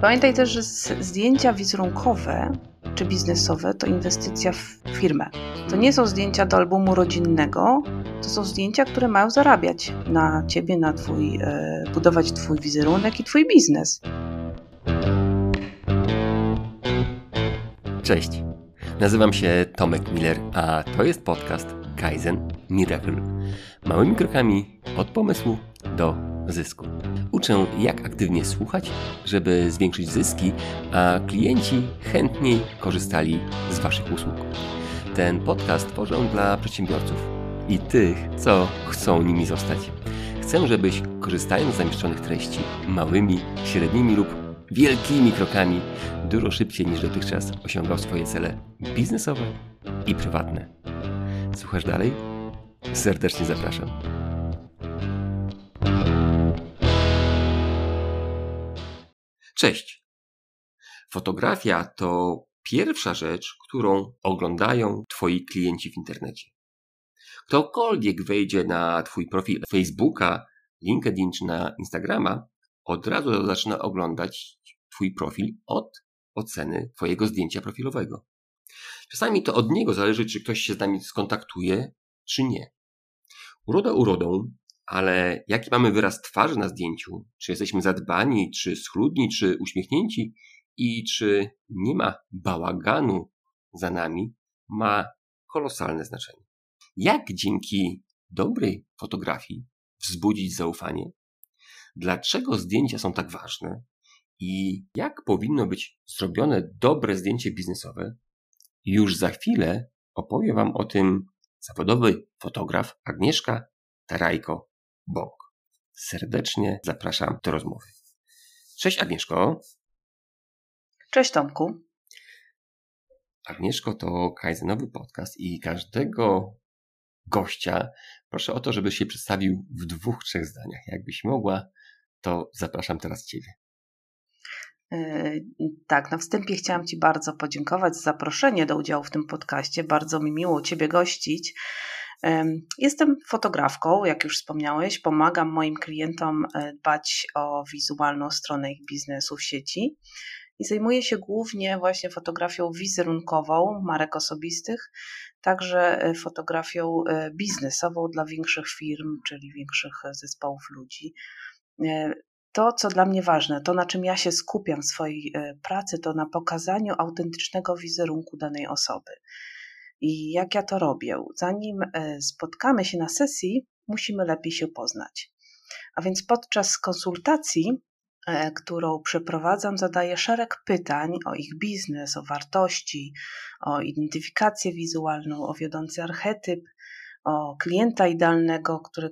Pamiętaj też, że zdjęcia wizerunkowe czy biznesowe to inwestycja w firmę. To nie są zdjęcia do albumu rodzinnego, to są zdjęcia, które mają zarabiać na ciebie, na twój, e, budować twój wizerunek i twój biznes. Cześć. Nazywam się Tomek Miller, a to jest podcast Kaizen Miracle. Małymi krokami od pomysłu do zysku. Uczę, jak aktywnie słuchać, żeby zwiększyć zyski, a klienci chętniej korzystali z Waszych usług. Ten podcast tworzę dla przedsiębiorców i tych, co chcą nimi zostać. Chcę, żebyś korzystając z zamieszczonych treści małymi, średnimi lub wielkimi krokami dużo szybciej niż dotychczas osiągał swoje cele biznesowe i prywatne. Słuchasz dalej? Serdecznie zapraszam. Cześć. Fotografia to pierwsza rzecz, którą oglądają Twoi klienci w internecie. Ktokolwiek wejdzie na Twój profil Facebooka, LinkedIn czy na Instagrama, od razu zaczyna oglądać Twój profil od oceny Twojego zdjęcia profilowego. Czasami to od niego zależy, czy ktoś się z nami skontaktuje, czy nie. Uroda urodą, ale jaki mamy wyraz twarzy na zdjęciu, czy jesteśmy zadbani, czy schludni, czy uśmiechnięci i czy nie ma bałaganu za nami, ma kolosalne znaczenie. Jak dzięki dobrej fotografii wzbudzić zaufanie? Dlaczego zdjęcia są tak ważne? I jak powinno być zrobione dobre zdjęcie biznesowe? Już za chwilę opowie Wam o tym zawodowy fotograf Agnieszka Tarajko Bąk. Serdecznie zapraszam do rozmowy. Cześć Agnieszko. Cześć Tomku. Agnieszko to Kaizenowy podcast i każdego gościa proszę o to, żeby się przedstawił w dwóch, trzech zdaniach. Jakbyś mogła, to zapraszam teraz Ciebie. Yy, tak, na wstępie chciałam Ci bardzo podziękować za zaproszenie do udziału w tym podcaście. Bardzo mi miło Ciebie gościć. Jestem fotografką, jak już wspomniałeś, pomagam moim klientom e, dbać o wizualną stronę ich biznesu w sieci i zajmuję się głównie właśnie fotografią wizerunkową marek osobistych, także e, fotografią e, biznesową dla większych firm, czyli większych zespołów ludzi. To, co dla mnie ważne, to na czym ja się skupiam w swojej pracy, to na pokazaniu autentycznego wizerunku danej osoby. I jak ja to robię? Zanim e, spotkamy się na sesji, musimy lepiej się poznać. A więc podczas konsultacji, e, którą przeprowadzam, zadaję szereg pytań o ich biznes, o wartości, o identyfikację wizualną, o wiodący archetyp, o klienta idealnego, który,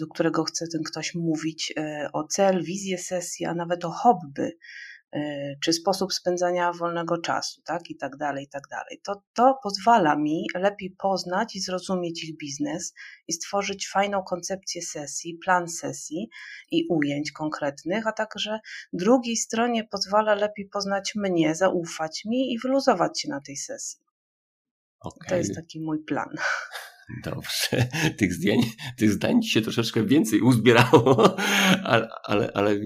do którego chce ten ktoś mówić, e, o cel, wizję sesji, a nawet o hobby, czy sposób spędzania wolnego czasu, tak, i tak dalej, i tak dalej. To, to pozwala mi lepiej poznać i zrozumieć ich biznes i stworzyć fajną koncepcję sesji, plan sesji i ujęć konkretnych, a także drugiej stronie pozwala lepiej poznać mnie, zaufać mi i wyluzować się na tej sesji. Okay. To jest taki mój plan. Dobrze, tych zdjęć, tych zdań ci się troszeczkę więcej uzbierało, ale, ale, ale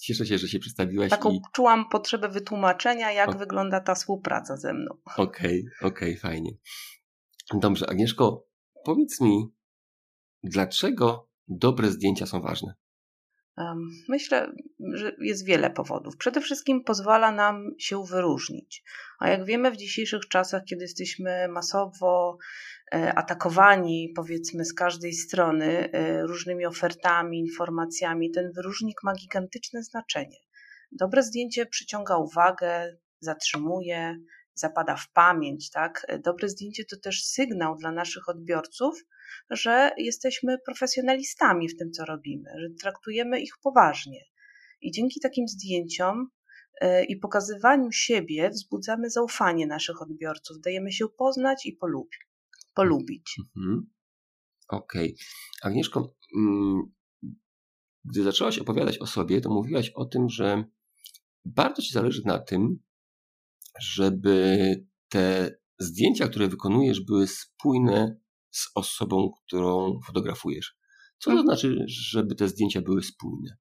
cieszę się, że się przedstawiłaś. Taką i... czułam potrzebę wytłumaczenia, jak o... wygląda ta współpraca ze mną. Okej, okay, okej, okay, fajnie. Dobrze, Agnieszko, powiedz mi, dlaczego dobre zdjęcia są ważne? Myślę, że jest wiele powodów. Przede wszystkim pozwala nam się wyróżnić. A jak wiemy, w dzisiejszych czasach, kiedy jesteśmy masowo atakowani, powiedzmy, z każdej strony e, różnymi ofertami, informacjami, ten wyróżnik ma gigantyczne znaczenie. Dobre zdjęcie przyciąga uwagę, zatrzymuje, zapada w pamięć, tak? Dobre zdjęcie to też sygnał dla naszych odbiorców, że jesteśmy profesjonalistami w tym, co robimy, że traktujemy ich poważnie. I dzięki takim zdjęciom e, i pokazywaniu siebie wzbudzamy zaufanie naszych odbiorców, dajemy się poznać i polubić. Mhm. Okej. Okay. Agnieszko, mm, gdy zaczęłaś opowiadać o sobie, to mówiłaś o tym, że bardzo Ci zależy na tym, żeby te zdjęcia, które wykonujesz, były spójne z osobą, którą fotografujesz. Co to mhm. znaczy, żeby te zdjęcia były spójne?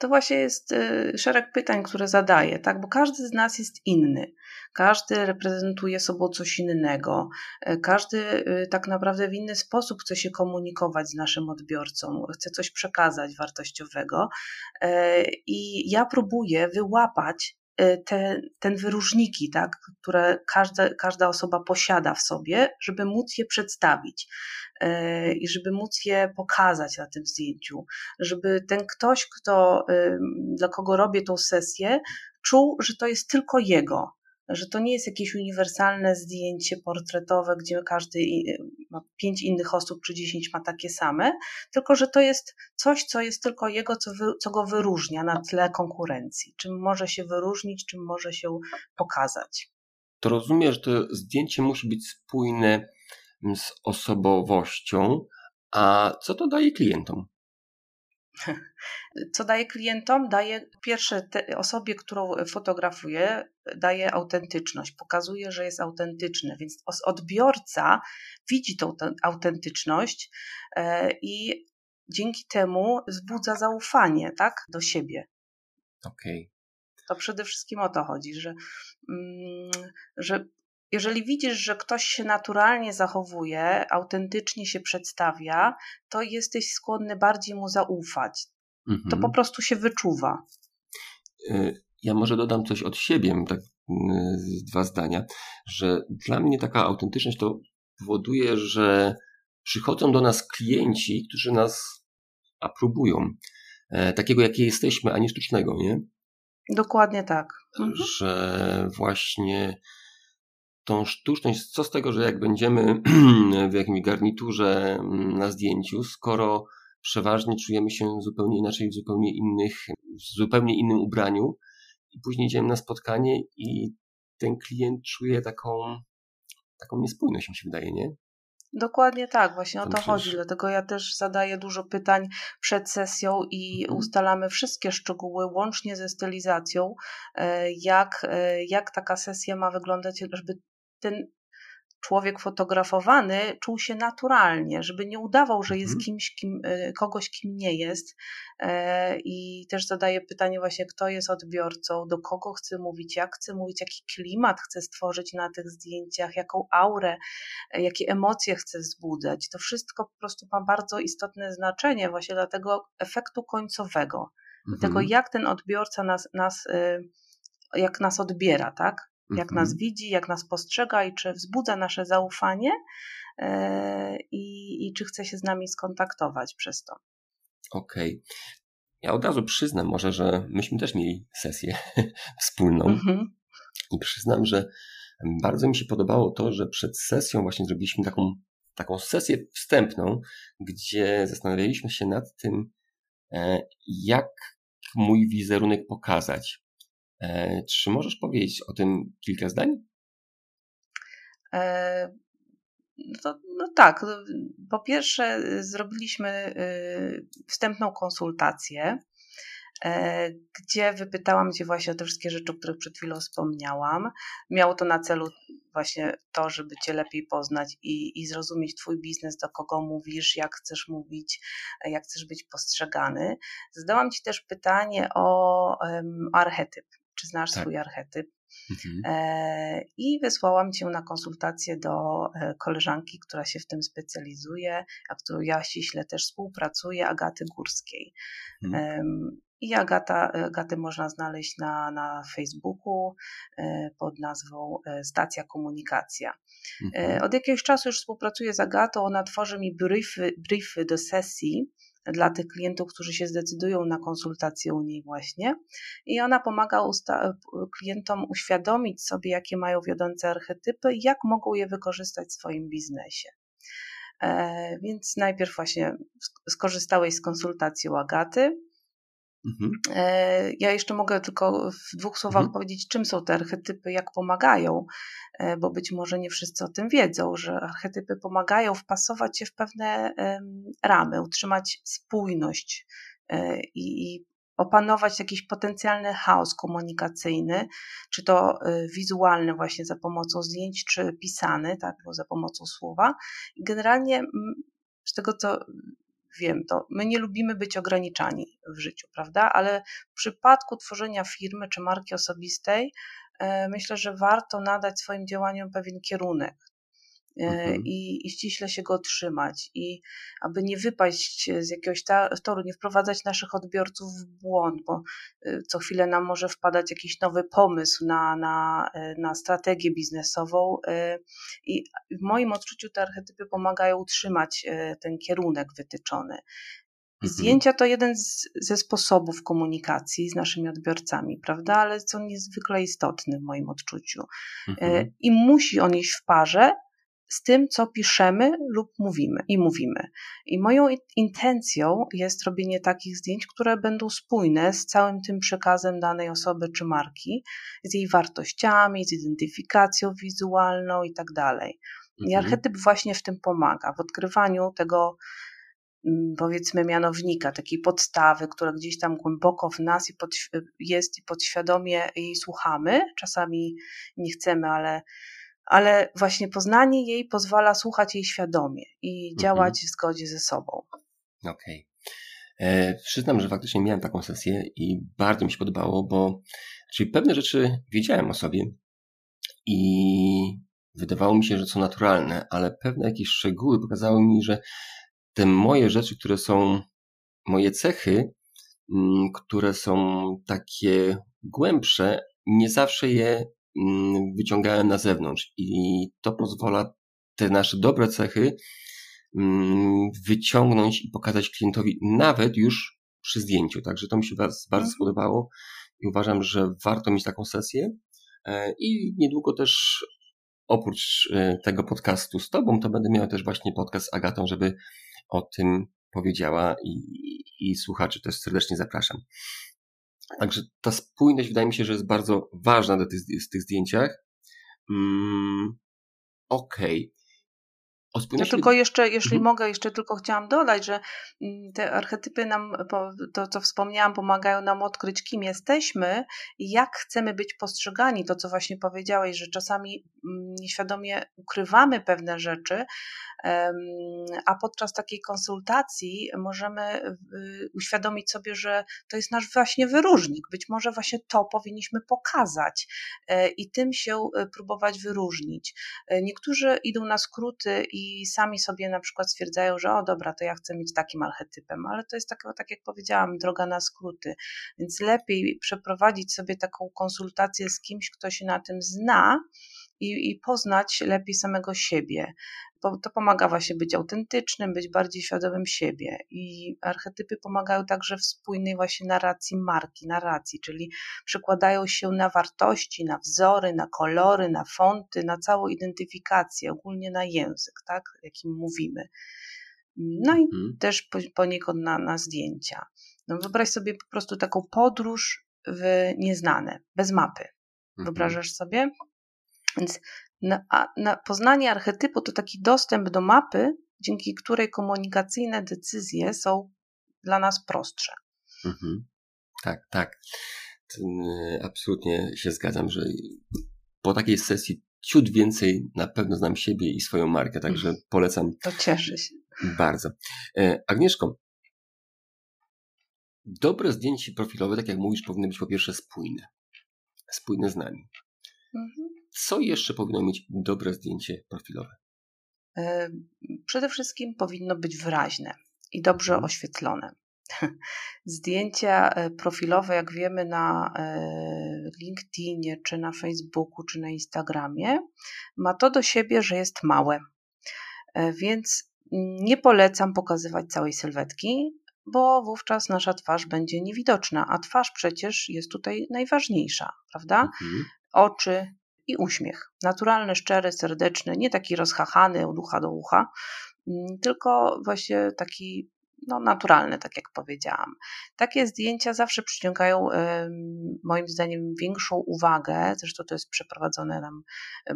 To właśnie jest y, szereg pytań, które zadaję, tak? Bo każdy z nas jest inny. Każdy reprezentuje sobą coś innego. E, każdy y, tak naprawdę w inny sposób chce się komunikować z naszym odbiorcą, chce coś przekazać wartościowego. E, I ja próbuję wyłapać e, te, ten wyróżniki, tak, które każda, każda osoba posiada w sobie, żeby móc je przedstawić i żeby móc je pokazać na tym zdjęciu, żeby ten ktoś, kto, dla kogo robię tą sesję, czuł, że to jest tylko jego, że to nie jest jakieś uniwersalne zdjęcie portretowe, gdzie każdy ma pięć innych osób czy dziesięć ma takie same, tylko że to jest coś, co jest tylko jego, co, wy, co go wyróżnia na tle konkurencji. Czym może się wyróżnić, czym może się pokazać. To rozumiem, że to zdjęcie musi być spójne z osobowością, a co to daje klientom? Co daje klientom? Daje pierwsze osobie, którą fotografuję, daje autentyczność, pokazuje, że jest autentyczny, więc odbiorca widzi tą autentyczność e, i dzięki temu wzbudza zaufanie tak, do siebie. Okej. Okay. To przede wszystkim o to chodzi, że, mm, że jeżeli widzisz, że ktoś się naturalnie zachowuje, autentycznie się przedstawia, to jesteś skłonny bardziej mu zaufać. Mhm. To po prostu się wyczuwa. Y, ja może dodam coś od siebie, tak y, dwa zdania, że dla mnie taka autentyczność to powoduje, że przychodzą do nas klienci, którzy nas aprobują. E, takiego, jakie jesteśmy, a nie sztucznego, nie? Dokładnie tak. Mhm. Że właśnie tą sztuczność, co z tego, że jak będziemy w jakimś garniturze mm, na zdjęciu, skoro przeważnie czujemy się zupełnie inaczej w zupełnie innych, w zupełnie innym ubraniu i później idziemy na spotkanie i ten klient czuje taką, taką niespójność, mi się wydaje, nie? Dokładnie tak, właśnie o to chodzi. Dlatego ja też zadaję dużo pytań przed sesją i mhm. ustalamy wszystkie szczegóły, łącznie ze stylizacją, e, jak, e, jak taka sesja ma wyglądać, żeby ten człowiek fotografowany czuł się naturalnie, żeby nie udawał, że jest mhm. kimś, kim, e, kogoś, kim nie jest. E, I też zadaję pytanie właśnie, kto jest odbiorcą, do kogo chce mówić, jak chce mówić, jaki klimat chce stworzyć na tych zdjęciach, jaką aurę, e, jakie emocje chce wzbudzać. To wszystko po prostu ma bardzo istotne znaczenie właśnie dla tego efektu końcowego, mhm. tego jak ten odbiorca nas, nas jak nas odbiera, tak? Jak nas mhm. widzi, jak nas postrzega i czy wzbudza nasze zaufanie e, i, i czy chce się z nami skontaktować przez to. Okej. Okay. Ja od razu przyznam może, że myśmy też mieli sesję wspólną mhm. i przyznam, że bardzo mi się podobało to, że przed sesją właśnie zrobiliśmy taką, taką sesję wstępną, gdzie zastanawialiśmy się nad tym, e, jak mój wizerunek pokazać. E, czy możesz powiedzieć o tym kilka zdań? E, no, no tak. Po pierwsze, zrobiliśmy y, wstępną konsultację, e, gdzie wypytałam Cię właśnie o te wszystkie rzeczy, o których przed chwilą wspomniałam. Miało to na celu właśnie to, żeby Cię lepiej poznać i, i zrozumieć Twój biznes, do kogo mówisz, jak chcesz mówić, jak chcesz być postrzegany. Zadałam Ci też pytanie o um, archetyp czy znasz tak. swój archetyp. Mhm. E, I wysłałam cię na konsultację do e, koleżanki, która się w tym specjalizuje, a którą ja ściśle też współpracuję, Agaty Górskiej. Mhm. I Agata, Agaty można znaleźć na, na Facebooku e, pod nazwą Stacja Komunikacja. Mhm. Od jakiegoś czasu już współpracuję z Agatą, ona tworzy mi briefy, briefy do sesji, dla tych klientów, którzy się zdecydują na konsultację u niej właśnie. I ona pomaga klientom uświadomić sobie, jakie mają wiodące archetypy i jak mogą je wykorzystać w swoim biznesie. E, więc najpierw właśnie skorzystałeś z konsultacji u Agaty, Mhm. E, ja jeszcze mogę tylko w dwóch słowach mhm. powiedzieć, czym są te archetypy, jak pomagają, e, bo być może nie wszyscy o tym wiedzą, że archetypy pomagają wpasować się w pewne ramy, utrzymać spójność e, i opanować jakiś potencjalny chaos komunikacyjny, czy to wizualny właśnie za pomocą zdjęć, czy pisany, tak, bo za pomocą słowa. Generalnie z tego, co wiem to. My nie lubimy być ograniczani w życiu, prawda? Ale w przypadku tworzenia firmy czy marki osobistej, e, myślę, że warto nadać swoim działaniom pewien kierunek. E, mhm. i, i ściśle się go trzymać i aby nie wypaść z jakiegoś toru, nie wprowadzać naszych odbiorców w błąd, bo e, co chwilę nam może wpadać jakiś nowy pomysł na, na, e, na strategię biznesową i w moim odczuciu te archetypy pomagają utrzymać ten kierunek wytyczony. Mhm. Zdjęcia to jeden z, ze sposobów komunikacji z naszymi odbiorcami, prawda? Ale co niezwykle istotny w moim odczuciu. Mhm. I musi on iść w parze z tym, co piszemy lub mówimy i mówimy. I moją intencją jest robienie takich zdjęć, które będą spójne z całym tym przekazem danej osoby czy marki, z jej wartościami, z identyfikacją wizualną i tak dalej. I mhm. archetyp właśnie w tym pomaga, w odkrywaniu tego mm, powiedzmy mianownika, takiej podstawy, która gdzieś tam głęboko w nas jest i podświadomie jej słuchamy. Czasami nie chcemy, ale ale właśnie poznanie jej pozwala słuchać jej świadomie i mhm. działać mhm. w zgodzie ze sobą. Okej. Okay. E, przyznam, że faktycznie miałem taką sesję i bardzo mi się podobało, bo czyli pewne rzeczy wiedziałem o sobie i wydawało mi się, że są naturalne, ale pewne jakieś szczegóły pokazały mi, że te moje rzeczy, które są moje cechy, mm, które są takie głębsze, nie zawsze je wyciągałem na zewnątrz i to pozwala te nasze dobre cechy mm, wyciągnąć i pokazać klientowi nawet już przy zdjęciu. Także to mi się bardzo mhm. spodobało i uważam, że warto mieć taką sesję e, i niedługo też oprócz e, tego podcastu z Tobą, to będę miał też właśnie podcast z Agatą, żeby o tym powiedziała i, i słuchaczy też serdecznie zapraszam. Także ta spójność wydaje mi się, że jest bardzo ważna na tych, w tych zdjęciach. Mm, Okej. Okay. Ja tylko jeszcze, jeśli mhm. mogę, jeszcze tylko chciałam dodać, że mm, te archetypy nam, to co wspomniałam, pomagają nam odkryć, kim jesteśmy i jak chcemy być postrzegani. To, co właśnie powiedziałeś, że czasami mm, nieświadomie ukrywamy pewne rzeczy, a podczas takiej konsultacji możemy uświadomić sobie, że to jest nasz właśnie wyróżnik. Być może właśnie to powinniśmy pokazać e, i tym się e, próbować wyróżnić. E, niektórzy idą na skróty i sami sobie na przykład stwierdzają, że o dobra, to ja chcę mieć takim archetypem, ale to jest tak, tak jak powiedziałam, droga na skróty. Więc lepiej przeprowadzić sobie taką konsultację z kimś, kto się na tym zna, i, i poznać lepiej samego siebie. Bo to pomaga właśnie być autentycznym, być bardziej świadomym siebie. I archetypy pomagają także w spójnej właśnie narracji marki, narracji, czyli przekładają się na wartości, na wzory, na kolory, na fonty, na całą identyfikację, ogólnie na język, tak, jakim mówimy. No i mhm. też poniekąd na, na zdjęcia. No wyobraź sobie po prostu taką podróż w nieznane, bez mapy. Mhm. Wyobrażasz sobie? Więc na, na poznanie archetypu to taki dostęp do mapy, dzięki której komunikacyjne decyzje są dla nas prostsze. Mhm. Tak, tak. Absolutnie się zgadzam, że po takiej sesji ciut więcej na pewno znam siebie i swoją markę, także mhm. polecam. To cieszę się. Bardzo. E, Agnieszko, dobre zdjęcie profilowe, tak jak mówisz, powinny być po pierwsze spójne. Spójne z nami. Co jeszcze powinno mieć dobre zdjęcie profilowe? E, przede wszystkim powinno być wyraźne i dobrze mhm. oświetlone. Zdjęcia e, profilowe, jak wiemy, na e, LinkedInie, czy na Facebooku, czy na Instagramie, ma to do siebie, że jest małe. Więc nie polecam pokazywać całej sylwetki, bo wówczas nasza twarz będzie niewidoczna, a twarz przecież jest tutaj najważniejsza, prawda? Mhm. Oczy, i uśmiech. Naturalny, szczery, serdeczny, nie taki rozchachany od ucha do ucha, mm, tylko właśnie taki no, naturalny, tak jak powiedziałam. Takie zdjęcia zawsze przyciągają moim zdaniem większą uwagę, zresztą to jest przeprowadzone nam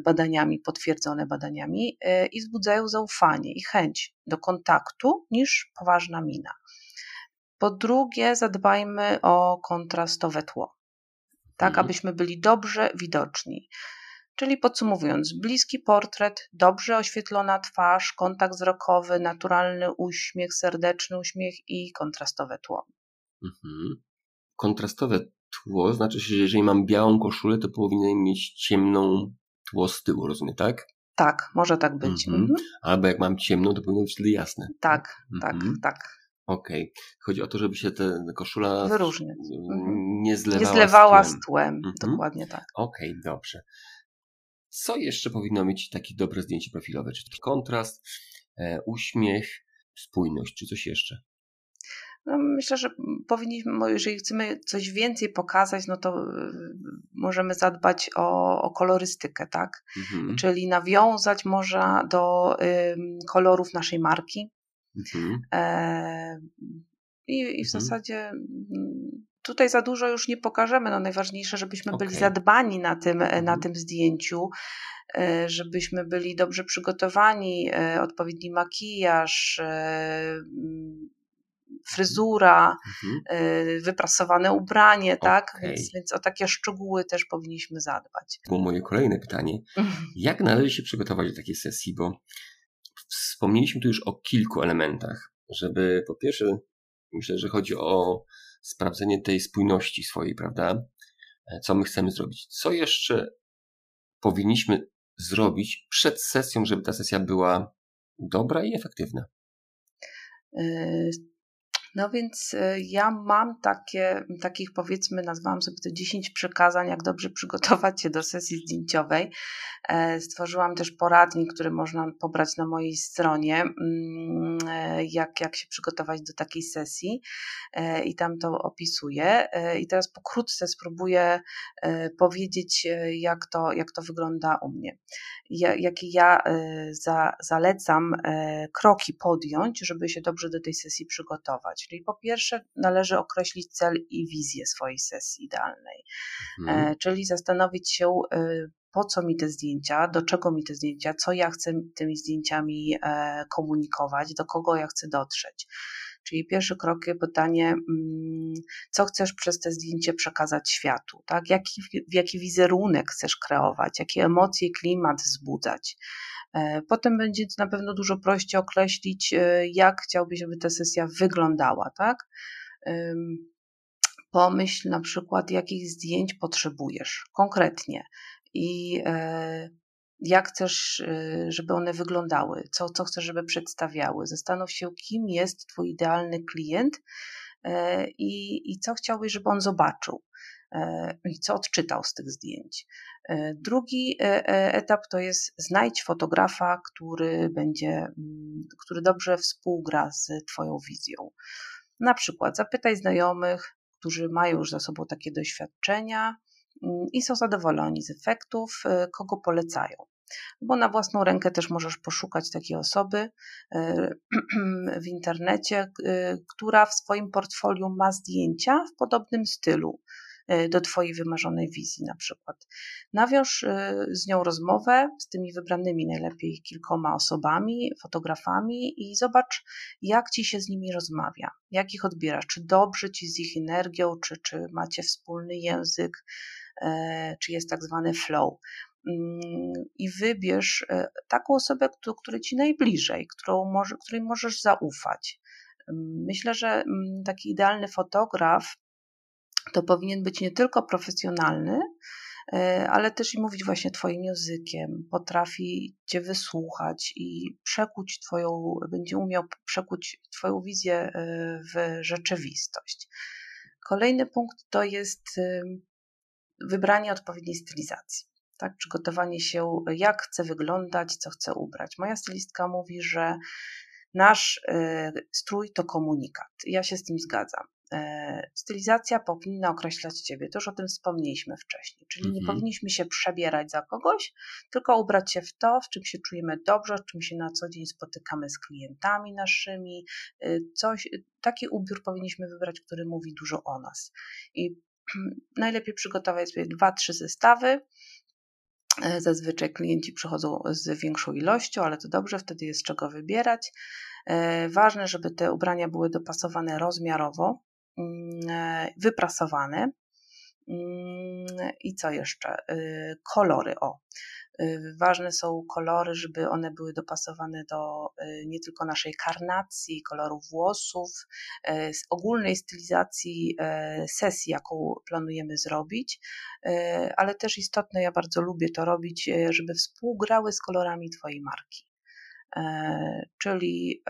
badaniami, potwierdzone badaniami e, i wzbudzają zaufanie i chęć do kontaktu niż poważna mina. Po drugie, zadbajmy o kontrastowe tło, tak mhm. abyśmy byli dobrze widoczni. Czyli podsumowując, bliski portret, dobrze oświetlona twarz, kontakt wzrokowy, naturalny uśmiech, serdeczny uśmiech i kontrastowe tło. Mhm. Kontrastowe tło znaczy, że jeżeli mam białą koszulę, to powinienem mieć ciemną tło z tyłu, rozumiem, tak? Tak, może tak być. Mhm. Mhm. Albo jak mam ciemną, to powinno być wtedy jasne. Tak, tak, Mhm. tak. Okej. Chodzi o to, żeby się ta koszula Wyróżniać. Mhm. nie zlewała, Nie zlewała z z tłem. tłem. Mhm. Dokładnie tak. Okej, dobrze. Co jeszcze powinno mieć takie dobre zdjęcie profilowe? Czy to kontrast, e, uśmiech, spójność, czy coś jeszcze? No, myślę, że powinniśmy, jeżeli chcemy coś więcej pokazać, no to y, możemy zadbać o, o kolorystykę, tak? Mhm. Czyli nawiązać może do ym, kolorów naszej marki. Mhm. E, I, I w Mhm. zasadzie mm, tutaj za dużo już nie pokażemy. No najważniejsze, żebyśmy byli Okej. zadbani na tym, e, na Mhm. tym zdjęciu, e, żebyśmy byli dobrze przygotowani, e, odpowiedni makijaż, mm, fryzura, Mhm. wyprasowane ubranie, tak? Okej. Więc, więc o takie szczegóły też powinniśmy zadbać. Było moje kolejne pytanie. Jak należy się przygotować do takiej sesji? Bo wspomnieliśmy tu już o kilku elementach, żeby po pierwsze, myślę, że chodzi o sprawdzenie tej spójności swojej, prawda? E, Co my chcemy zrobić? Co jeszcze powinniśmy zrobić przed sesją, żeby ta sesja była dobra i efektywna? No więc y, ja mam takie, takich powiedzmy, nazwałam sobie to 10 przekazań, jak dobrze przygotować się do sesji zdjęciowej. E, Stworzyłam też poradnik, który można pobrać na mojej stronie, mm, e, jak, jak się przygotować do takiej sesji E, i tam to opisuję. I teraz pokrótce spróbuję powiedzieć, jak to, jak to wygląda u mnie. Ja, jakie ja za, zalecam kroki podjąć, żeby się dobrze do tej sesji przygotować. Czyli po pierwsze należy określić cel i wizję swojej sesji idealnej, Mhm. e, czyli zastanowić się, e, po co mi te zdjęcia, do czego mi te zdjęcia, co ja chcę tymi zdjęciami e, komunikować, do kogo ja chcę dotrzeć. Czyli pierwszy krok, pytanie, mm, co chcesz przez te zdjęcie przekazać światu, tak? Jaki, jaki wizerunek chcesz kreować, jakie emocje, klimat wzbudzać. E, Potem będzie na pewno dużo prościej określić, e, jak chciałbyś, żeby ta sesja wyglądała, tak? Pomyśl na przykład, jakich zdjęć potrzebujesz konkretnie i e, jak chcesz, żeby one wyglądały, co, co chcesz, żeby przedstawiały. Zastanów się, kim jest Twój idealny klient i, i co chciałbyś, żeby on zobaczył i co odczytał z tych zdjęć. E, Drugi e, e, etap to jest znajdź fotografa, który będzie, mm, który dobrze współgra z Twoją wizją. Na przykład zapytaj znajomych, którzy mają już za sobą takie doświadczenia mm, i są zadowoleni z efektów, e, kogo polecają. Bo na własną rękę też możesz poszukać takiej osoby e, w internecie, e, która w swoim portfolio ma zdjęcia w podobnym stylu e, do Twojej wymarzonej wizji na przykład. Nawiąż e, z nią rozmowę, z tymi wybranymi najlepiej kilkoma osobami, fotografami i zobacz, jak Ci się z nimi rozmawia, jak ich odbierasz, czy dobrze Ci z ich energią, czy, czy macie wspólny język, e, czy jest tak zwany flow. Mm, I wybierz e, taką osobę, któ- której Ci najbliżej, którą której możesz zaufać. Myślę, że mm, taki idealny fotograf to powinien być nie tylko profesjonalny, e, ale też i mówić właśnie Twoim językiem, potrafi Cię wysłuchać i przekuć Twoją, będzie umiał przekuć Twoją wizję e, w rzeczywistość. Kolejny punkt to jest ym, wybranie odpowiedniej stylizacji. Tak, przygotowanie się, jak chcę wyglądać, co chcę ubrać. Moja stylistka mówi, że nasz e, strój to komunikat. Ja się z tym zgadzam. E, Stylizacja powinna określać Ciebie. To już o tym wspomnieliśmy wcześniej. Czyli nie Mhm. powinniśmy się przebierać za kogoś, tylko ubrać się w to, w czym się czujemy dobrze, w czym się na co dzień spotykamy z klientami naszymi. E, Coś, taki ubiór powinniśmy wybrać, który mówi dużo o nas. I najlepiej przygotować sobie dwa, trzy zestawy. E, Zazwyczaj klienci przychodzą z większą ilością, ale to dobrze, wtedy jest czego wybierać. E, Ważne, żeby te ubrania były dopasowane rozmiarowo, mm, e, wyprasowane Mm, I co jeszcze? Y, kolory. O, y, ważne są kolory, żeby one były dopasowane do y, nie tylko naszej karnacji, koloru włosów, ogólnej stylizacji sesji, jaką planujemy zrobić, ale też istotne, ja bardzo lubię to robić, żeby współgrały z kolorami Twojej marki. Czyli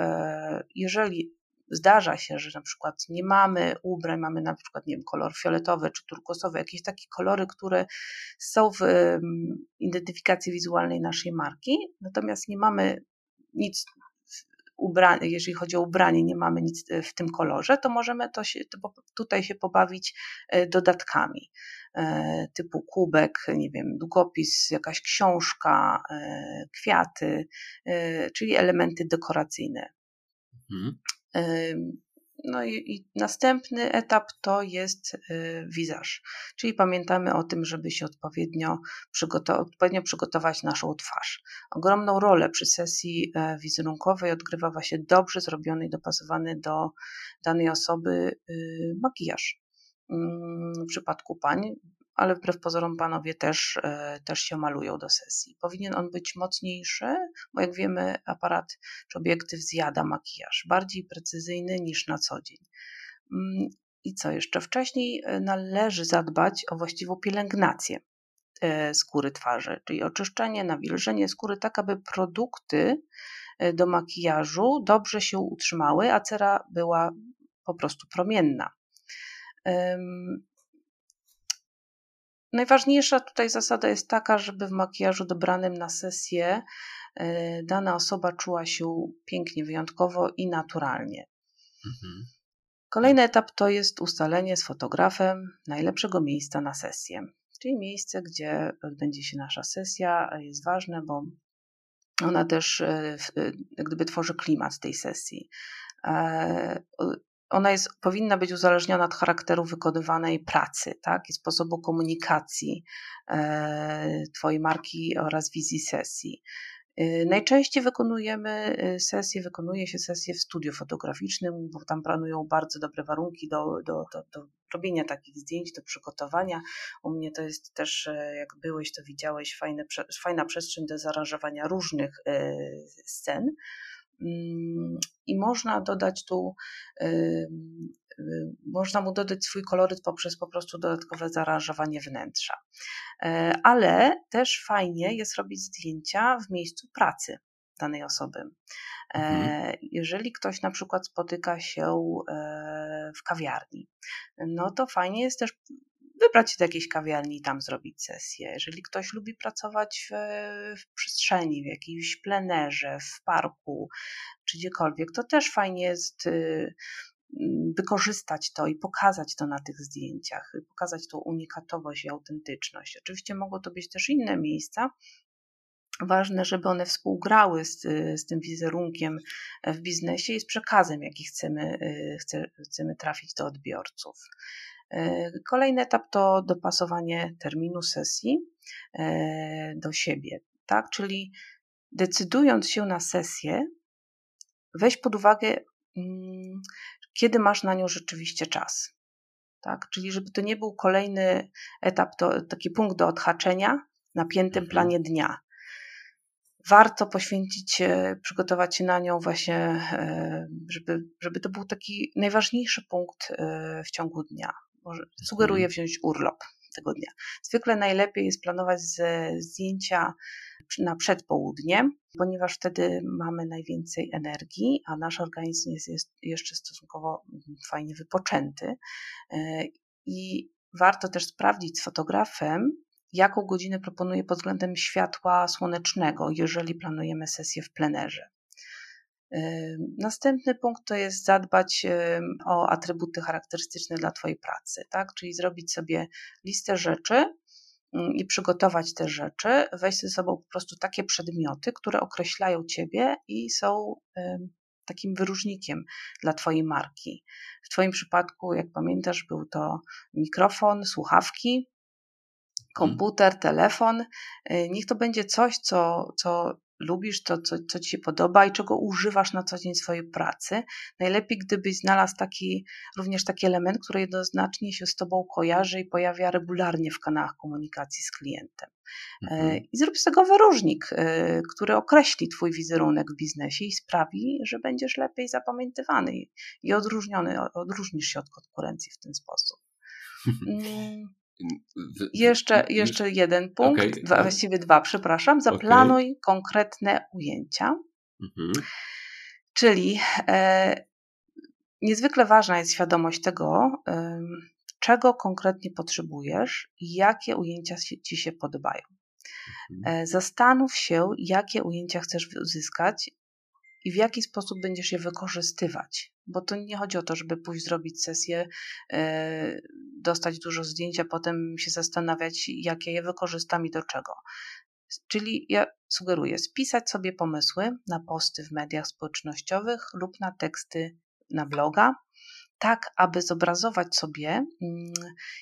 jeżeli zdarza się, że na przykład nie mamy ubrań, mamy na przykład nie wiem, kolor fioletowy czy turkosowy, jakieś takie kolory, które są w identyfikacji wizualnej naszej marki, natomiast nie mamy nic ubranie, jeżeli chodzi o ubranie, nie mamy nic e, w tym kolorze, to możemy to się, to tutaj się pobawić e, dodatkami e, typu kubek, nie wiem, długopis, jakaś książka, kwiaty, czyli elementy dekoracyjne. Mhm. No i, i, następny etap to jest y, wizaż, czyli pamiętamy o tym, żeby się odpowiednio, przygotow odpowiednio przygotować naszą twarz. Ogromną rolę przy sesji e, wizerunkowej odgrywa właśnie dobrze zrobiony i dopasowany do danej osoby y, makijaż. Mm, w przypadku pań ale wbrew pozorom panowie też, e, też się malują do sesji. Powinien on być mocniejszy, bo jak wiemy, aparat czy obiektyw zjada makijaż, bardziej precyzyjny niż na co dzień. Mm, I co jeszcze? Wcześniej e, należy zadbać o właściwą pielęgnację e, skóry twarzy, czyli oczyszczenie, nawilżenie skóry, tak aby produkty do makijażu dobrze się utrzymały, a cera była po prostu promienna. Najważniejsza tutaj zasada jest taka, żeby w makijażu dobranym na sesję e, dana osoba czuła się pięknie, wyjątkowo i naturalnie. Mhm. Kolejny etap to jest ustalenie z fotografem najlepszego miejsca na sesję. Czyli miejsce, gdzie odbędzie się nasza sesja, jest ważne, bo ona też e, e, gdyby tworzy klimat tej sesji ona jest, powinna być uzależniona od charakteru wykonywanej pracy, tak, i sposobu komunikacji e, Twojej marki oraz wizji sesji. E, najczęściej wykonujemy e, sesje, wykonuje się sesje w studiu fotograficznym, bo tam planują bardzo dobre warunki do, do, do, do robienia takich zdjęć, do przygotowania. U mnie to jest też, jak byłeś, to widziałeś, fajne, fajna przestrzeń do zaaranżowania różnych scen. Mm, I można dodać tu, można mu dodać swój koloryt poprzez po prostu dodatkowe zaaranżowanie wnętrza. E, ale też fajnie jest robić zdjęcia w miejscu pracy danej osoby. E, mhm. Jeżeli ktoś na przykład spotyka się e, w kawiarni, no to fajnie jest też wybrać się do jakiejś kawiarni i tam zrobić sesję. Jeżeli ktoś lubi pracować w, w przestrzeni, w jakimś plenerze, w parku czy gdziekolwiek, to też fajnie jest y, wykorzystać to i pokazać to na tych zdjęciach, pokazać tą unikatowość i autentyczność. Oczywiście mogą to być też inne miejsca. Ważne, żeby one współgrały z, z tym wizerunkiem w biznesie i z przekazem, jaki chcemy, y, chce, chcemy trafić do odbiorców. E, kolejny etap to dopasowanie terminu sesji e, do siebie, tak? Czyli decydując się na sesję, weź pod uwagę, mm, kiedy masz na nią rzeczywiście czas. Tak? Czyli żeby to nie był kolejny etap, to taki punkt do odhaczenia na piętym mhm. planie dnia. Warto poświęcić, przygotować się na nią właśnie, e, żeby, żeby to był taki najważniejszy punkt w ciągu dnia. Może sugeruję mhm. wziąć urlop tego dnia. Zwykle najlepiej jest planować zdjęcia na przedpołudnie, ponieważ wtedy mamy najwięcej energii, a nasz organizm jest, jest jeszcze stosunkowo fajnie wypoczęty. E, I warto też sprawdzić z fotografem, jaką godzinę proponuje pod względem światła słonecznego, jeżeli planujemy sesję w plenerze. Następny punkt to jest zadbać o atrybuty charakterystyczne dla Twojej pracy, tak? czyli zrobić sobie listę rzeczy mm, i przygotować te rzeczy, weź ze sobą po prostu takie przedmioty, które określają Ciebie i są takim wyróżnikiem dla Twojej marki. W Twoim przypadku, jak pamiętasz, był to mikrofon, słuchawki, komputer, telefon. Y, niech to będzie coś, co, co lubisz, to co, co ci się podoba i czego używasz na co dzień swojej pracy. Najlepiej, gdybyś znalazł taki, również taki element, który jednoznacznie się z tobą kojarzy i pojawia regularnie w kanałach komunikacji z klientem. E, mhm. I zrób z tego wyróżnik, e, który określi twój wizerunek w biznesie i sprawi, że będziesz lepiej zapamiętywany i odróżniony, odróżnisz się od konkurencji w ten sposób. Jeszcze, jeszcze jeden punkt, okay, dwa, tak. właściwie dwa, przepraszam. Zaplanuj okay. konkretne ujęcia. Mhm. Czyli e, niezwykle ważna jest świadomość tego, e, czego konkretnie potrzebujesz i jakie ujęcia ci się podobają. Mhm. E, zastanów się, jakie ujęcia chcesz uzyskać i w jaki sposób będziesz je wykorzystywać. Bo to nie chodzi o to, żeby pójść zrobić sesję, e, dostać dużo zdjęć, a potem się zastanawiać, jakie je wykorzystam i do czego. Czyli ja sugeruję spisać sobie pomysły na posty w mediach społecznościowych lub na teksty na bloga, tak aby zobrazować sobie, mm,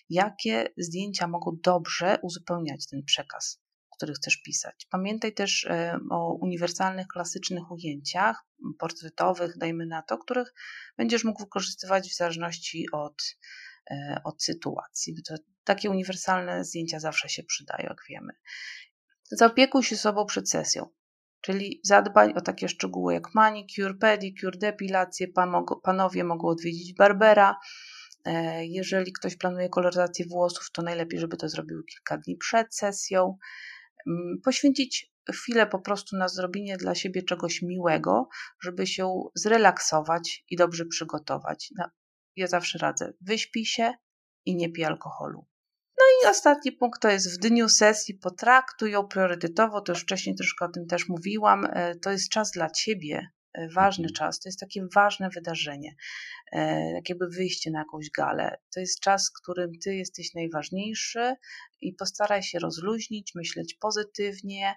jakie zdjęcia mogą dobrze uzupełniać ten przekaz który chcesz pisać. Pamiętaj też e, o uniwersalnych, klasycznych ujęciach portretowych, dajmy na to, których będziesz mógł wykorzystywać w zależności od, e, od sytuacji. To, takie uniwersalne zdjęcia zawsze się przydają, jak wiemy. Zaopiekuj się sobą przed sesją. Czyli zadbaj o takie szczegóły jak manicure, pedicure, depilację. Pan, panowie mogą odwiedzić barbera. E, jeżeli ktoś planuje koloryzację włosów, to najlepiej, żeby to zrobił kilka dni przed sesją. Mm, poświęcić chwilę po prostu na zrobienie dla siebie czegoś miłego, żeby się zrelaksować i dobrze przygotować. Ja zawsze radzę, wyśpij się i nie pij alkoholu. No i ostatni punkt to jest w dniu sesji potraktuj ją priorytetowo, to już wcześniej troszkę o tym też mówiłam, e, to jest czas dla Ciebie, ważny czas, to jest takie ważne wydarzenie, e, jak jakby wyjście na jakąś galę. To jest czas, w którym ty jesteś najważniejszy i postaraj się rozluźnić, myśleć pozytywnie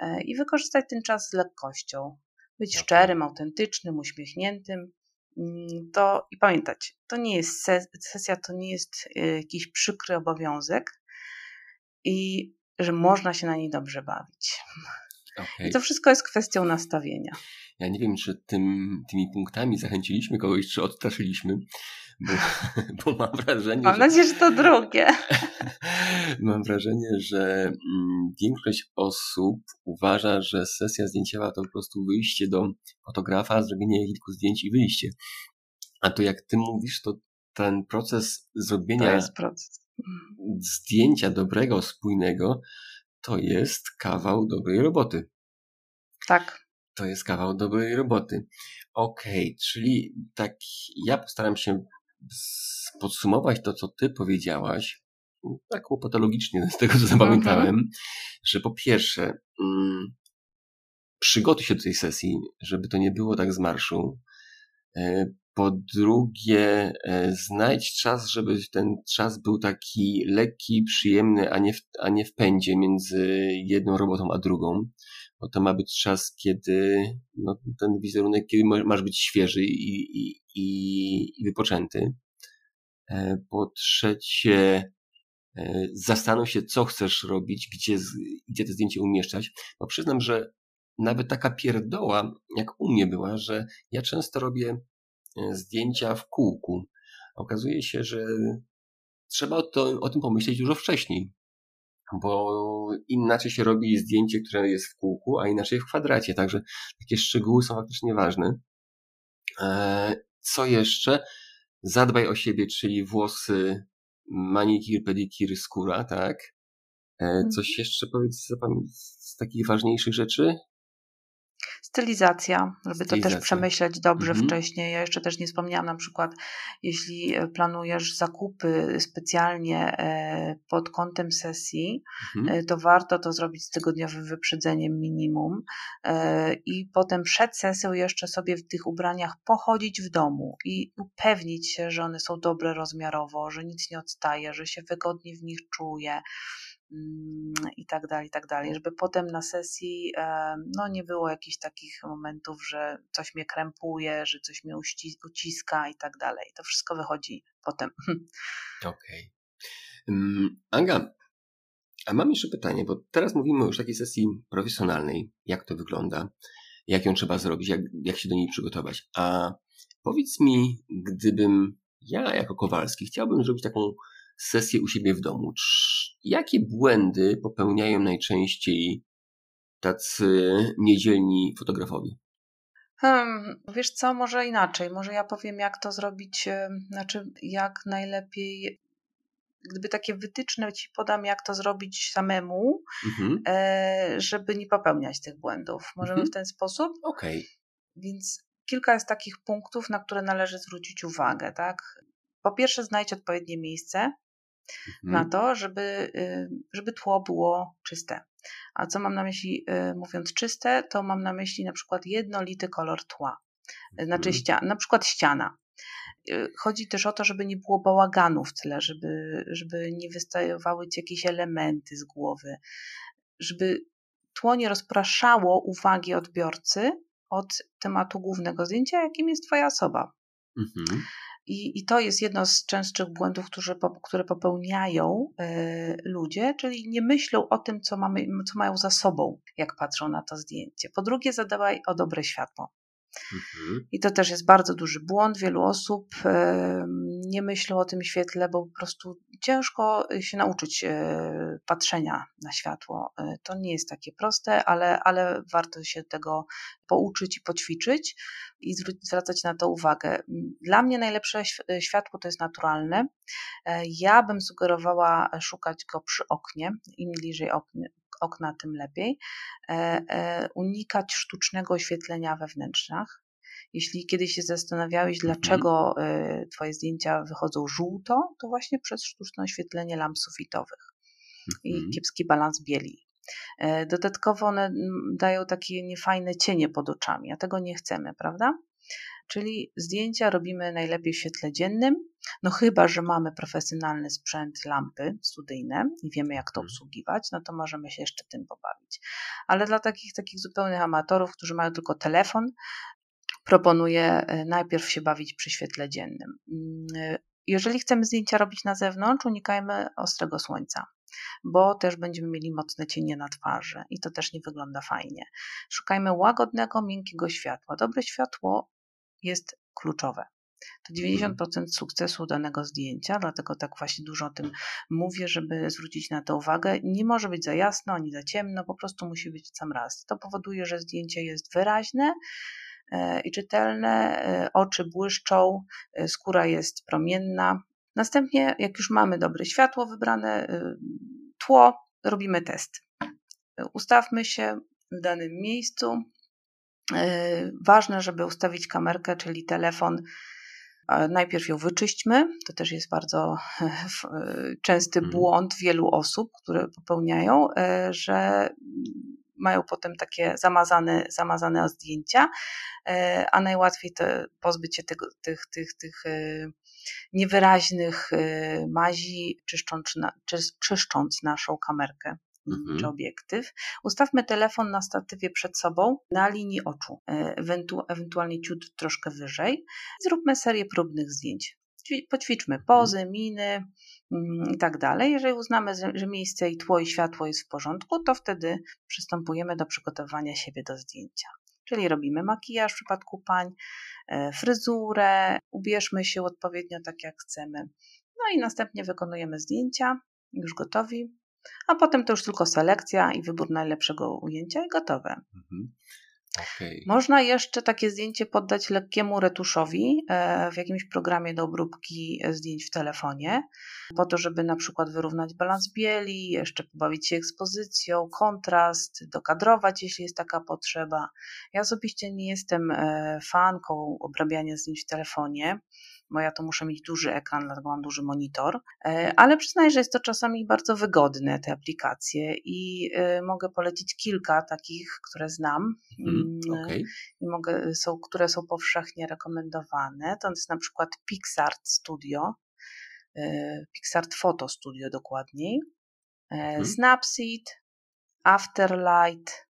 e, i wykorzystać ten czas z lekkością. Być szczerym, autentycznym, uśmiechniętym. Mm, to i pamiętać, to nie jest sesja, to nie jest jakiś przykry obowiązek i że można się na niej dobrze bawić. Okay. I to wszystko jest kwestią nastawienia. Ja nie wiem, czy tym, tymi punktami zachęciliśmy kogoś, czy odstraszyliśmy, bo, bo mam wrażenie. Mam nadzieję, że to drugie. mam wrażenie, że mm, większość osób uważa, że sesja zdjęciowa to po prostu wyjście do fotografa, zrobienie kilku zdjęć i wyjście. A to jak ty mówisz, to ten proces zrobienia proces. zdjęcia dobrego, spójnego, to jest kawał dobrej roboty. Tak to jest kawał dobrej roboty. Okej, okay, czyli tak ja postaram się podsumować to, co ty powiedziałaś, tak patologicznie z tego, co zapamiętałem, mhm. że po pierwsze mm, przygotuj się do tej sesji, żeby to nie było tak z marszu. E, po drugie, e, znajdź czas, żeby ten czas był taki lekki, przyjemny, a nie w, a nie w pędzie między jedną robotą a drugą bo to ma być czas, kiedy no, ten wizerunek, kiedy masz być świeży i, i, i, i wypoczęty. E, po trzecie, e, zastanów się, co chcesz robić, gdzie, gdzie te zdjęcie umieszczać, bo przyznam, że nawet taka pierdoła, jak u mnie była, że ja często robię e, zdjęcia w kółku. Okazuje się, że trzeba o, to, o tym pomyśleć dużo wcześniej bo inaczej się robi zdjęcie, które jest w kółku, a inaczej w kwadracie. Także takie szczegóły są faktycznie ważne. E, co jeszcze? Zadbaj o siebie, czyli włosy, manikir, pedikir, skóra, tak? E, mhm. Coś jeszcze powiedz z takich ważniejszych rzeczy? Stylizacja, żeby Stylizacja. to też przemyśleć dobrze mhm. wcześniej. Ja jeszcze też nie wspomniałam, na przykład, jeśli e, planujesz zakupy specjalnie e, pod kątem sesji, mhm. E, to warto to zrobić z tygodniowym wyprzedzeniem minimum i potem przed sesją jeszcze sobie w tych ubraniach pochodzić w domu i upewnić się, że one są dobre rozmiarowo, że nic nie odstaje, że się wygodnie w nich czuje i tak dalej, i tak dalej, żeby potem na sesji no, nie było jakichś takich momentów, że coś mnie krępuje, że coś mnie uciska i tak dalej. To wszystko wychodzi potem. Okej. Okay. Um, Anga, A mam jeszcze pytanie, bo teraz mówimy już o takiej sesji profesjonalnej, jak to wygląda, jak ją trzeba zrobić, jak, jak się do niej przygotować. A powiedz mi, gdybym ja jako Kowalski chciałbym zrobić taką sesję u siebie w domu, jakie błędy popełniają najczęściej tacy niedzielni fotografowie? Hmm, wiesz co, może inaczej. Może ja powiem, jak to zrobić, znaczy jak najlepiej gdyby takie wytyczne ci podam, jak to zrobić samemu, mhm. E, żeby nie popełniać tych błędów. Możemy mhm. w ten sposób? Okej. Okay. Więc kilka jest takich punktów, na które należy zwrócić uwagę, tak? Po pierwsze, znajdź odpowiednie miejsce mhm. na to, żeby, y, żeby tło było czyste. A co mam na myśli, y, mówiąc czyste, to mam na myśli na przykład jednolity kolor tła. Znaczy, mhm. ściana, na przykład ściana. Y, chodzi też o to, żeby nie było bałaganu w tle, żeby, żeby nie wystajowały ci jakieś elementy z głowy, żeby tło nie rozpraszało uwagi odbiorcy od tematu głównego zdjęcia, jakim jest Twoja osoba. Mhm. I, I to jest jedno z częstszych błędów, które, które popełniają y, ludzie, czyli nie myślą o tym, co, mamy, co mają za sobą, jak patrzą na to zdjęcie. Po drugie, zadawaj o dobre światło. Mhm. I to też jest bardzo duży błąd. Wielu osób nie myślą o tym świetle, bo po prostu ciężko się nauczyć e, patrzenia na światło. E, to nie jest takie proste, ale, ale warto się tego pouczyć i poćwiczyć i zwracać na to uwagę. Dla mnie najlepsze światło to jest naturalne. E, ja bym sugerowała szukać go przy oknie. Im bliżej oknie, okna, tym lepiej. E, e, unikać sztucznego oświetlenia we wnętrzach. Jeśli kiedyś się zastanawiałeś, mhm. dlaczego e, Twoje zdjęcia wychodzą żółto, to właśnie przez sztuczne oświetlenie lamp sufitowych i mhm. kiepski balans bieli. Dodatkowo one dają takie niefajne cienie pod oczami, a tego nie chcemy, prawda? Czyli zdjęcia robimy najlepiej w świetle dziennym, no chyba, że mamy profesjonalny sprzęt, lampy studyjne i wiemy jak to mhm. obsługiwać, no to możemy się jeszcze tym pobawić. Ale dla takich, takich zupełnych amatorów, którzy mają tylko telefon, proponuję e, najpierw się bawić przy świetle dziennym. Mm, jeżeli chcemy zdjęcia robić na zewnątrz, unikajmy ostrego słońca bo też będziemy mieli mocne cienie na twarzy i to też nie wygląda fajnie. Szukajmy łagodnego, miękkiego światła. Dobre światło jest kluczowe. To 90% mhm. sukcesu danego zdjęcia, dlatego tak właśnie dużo o tym mówię, żeby zwrócić na to uwagę. Nie może być za jasno ani za ciemno, po prostu musi być sam raz. To powoduje, że zdjęcie jest wyraźne e, i czytelne, e, oczy błyszczą, e, skóra jest promienna. Następnie, jak już mamy dobre światło wybrane, tło, robimy test. Ustawmy się w danym miejscu, ważne, żeby ustawić kamerkę, czyli telefon. Najpierw ją wyczyśćmy. To też jest bardzo e, częsty mhm. błąd wielu osób, które popełniają, e, że mają potem takie zamazane, zamazane zdjęcia, a najłatwiej to pozbyć się tego, tych, tych, tych niewyraźnych mazi, czyszcząc, czyszcząc naszą kamerkę mhm. czy obiektyw. Ustawmy telefon na statywie przed sobą na linii oczu, e, ewentu ewentualnie ciut troszkę wyżej. Zróbmy serię próbnych zdjęć. Poćwiczmy mhm. pozy, miny mm, i tak dalej. Jeżeli uznamy, że miejsce i tło i światło jest w porządku, to wtedy przystępujemy do przygotowania siebie do zdjęcia. Czyli robimy makijaż w przypadku pań, e, fryzurę, ubierzmy się odpowiednio tak jak chcemy. No i następnie wykonujemy zdjęcia, już gotowi a potem to już tylko selekcja i wybór najlepszego ujęcia i gotowe. Mhm. Okay. Można jeszcze takie zdjęcie poddać lekkiemu retuszowi e, w jakimś programie do obróbki zdjęć w telefonie, po to, żeby na przykład wyrównać balans bieli, jeszcze pobawić się ekspozycją, kontrast, dokadrować, jeśli jest taka potrzeba. Ja osobiście nie jestem e, fanką obrabiania zdjęć w telefonie bo ja to muszę mieć duży ekran, dlatego mam duży monitor, e, ale przyznaję, że jest to czasami bardzo wygodne, te aplikacje i e, mogę polecić kilka takich, które znam mm, okay. i mogę, są, które są powszechnie rekomendowane. To jest na przykład PixArt Studio, e, PixArt Photo Studio dokładniej, hmm. Snapseed, Afterlight,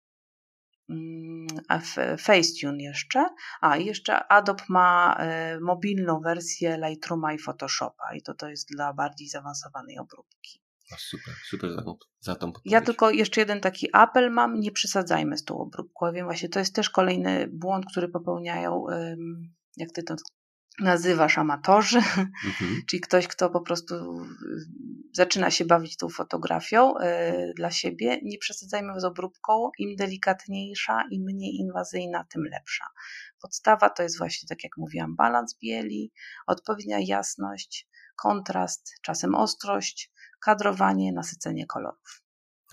Facetune jeszcze. A, jeszcze Adobe ma e, mobilną wersję Lightrooma i Photoshopa i to, to jest dla bardziej zaawansowanej obróbki. super, super za, za tą Ja tylko jeszcze jeden taki apel mam, nie przesadzajmy z tą obróbką. Ja wiem właśnie, to jest też kolejny błąd, który popełniają, jak ty to nazywasz amatorzy, mhm. czyli ktoś, kto po prostu zaczyna się bawić tą fotografią y, dla siebie. Nie przesadzajmy z obróbką, im delikatniejsza, im mniej inwazyjna, tym lepsza. Podstawa to jest właśnie, tak jak mówiłam, balans bieli, odpowiednia jasność, kontrast, czasem ostrość, kadrowanie, nasycenie kolorów.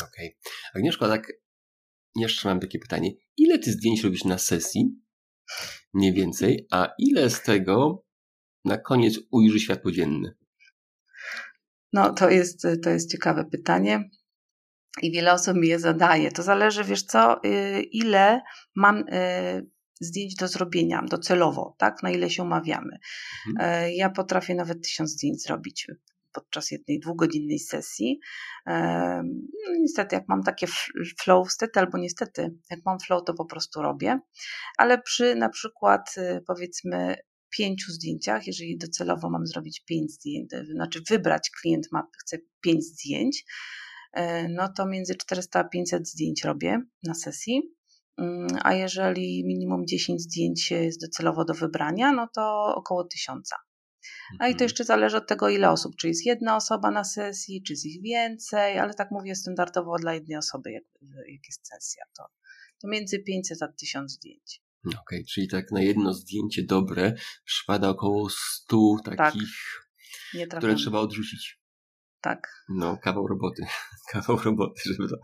Okej. Okay. Agnieszko, tak jeszcze mam takie pytanie. Ile ty zdjęć robisz na sesji? Mniej więcej. A ile z tego na koniec ujrzy światło dzienne? No, to jest, to jest ciekawe pytanie. I wiele osób mi je zadaje. To zależy, wiesz co, y, ile mam y, zdjęć do zrobienia docelowo, tak? Na ile się umawiamy. Mhm. E, ja potrafię nawet tysiąc zdjęć zrobić podczas jednej dwugodzinnej sesji. No, niestety, jak mam takie flow, stety albo niestety, jak mam flow, to po prostu robię, ale przy na przykład y, powiedzmy pięciu zdjęciach, jeżeli docelowo mam zrobić pięć zdjęć, znaczy wybrać klient ma, chce pięć zdjęć, e, no to między 400 a 500 zdjęć robię na sesji. Mm, a jeżeli minimum 10 zdjęć jest docelowo do wybrania, no to około 1000. A i to mhm. jeszcze zależy od tego, ile osób. Czy jest jedna osoba na sesji, czy jest ich więcej, ale tak mówię standardowo dla jednej osoby, jak, jak jest sesja, to, to między 500 a 1000 zdjęć. Okej, okay, czyli tak na jedno zdjęcie dobre przypada około 100 takich, tak, które trzeba odrzucić. Tak. No, kawał roboty. kawał roboty, żeby to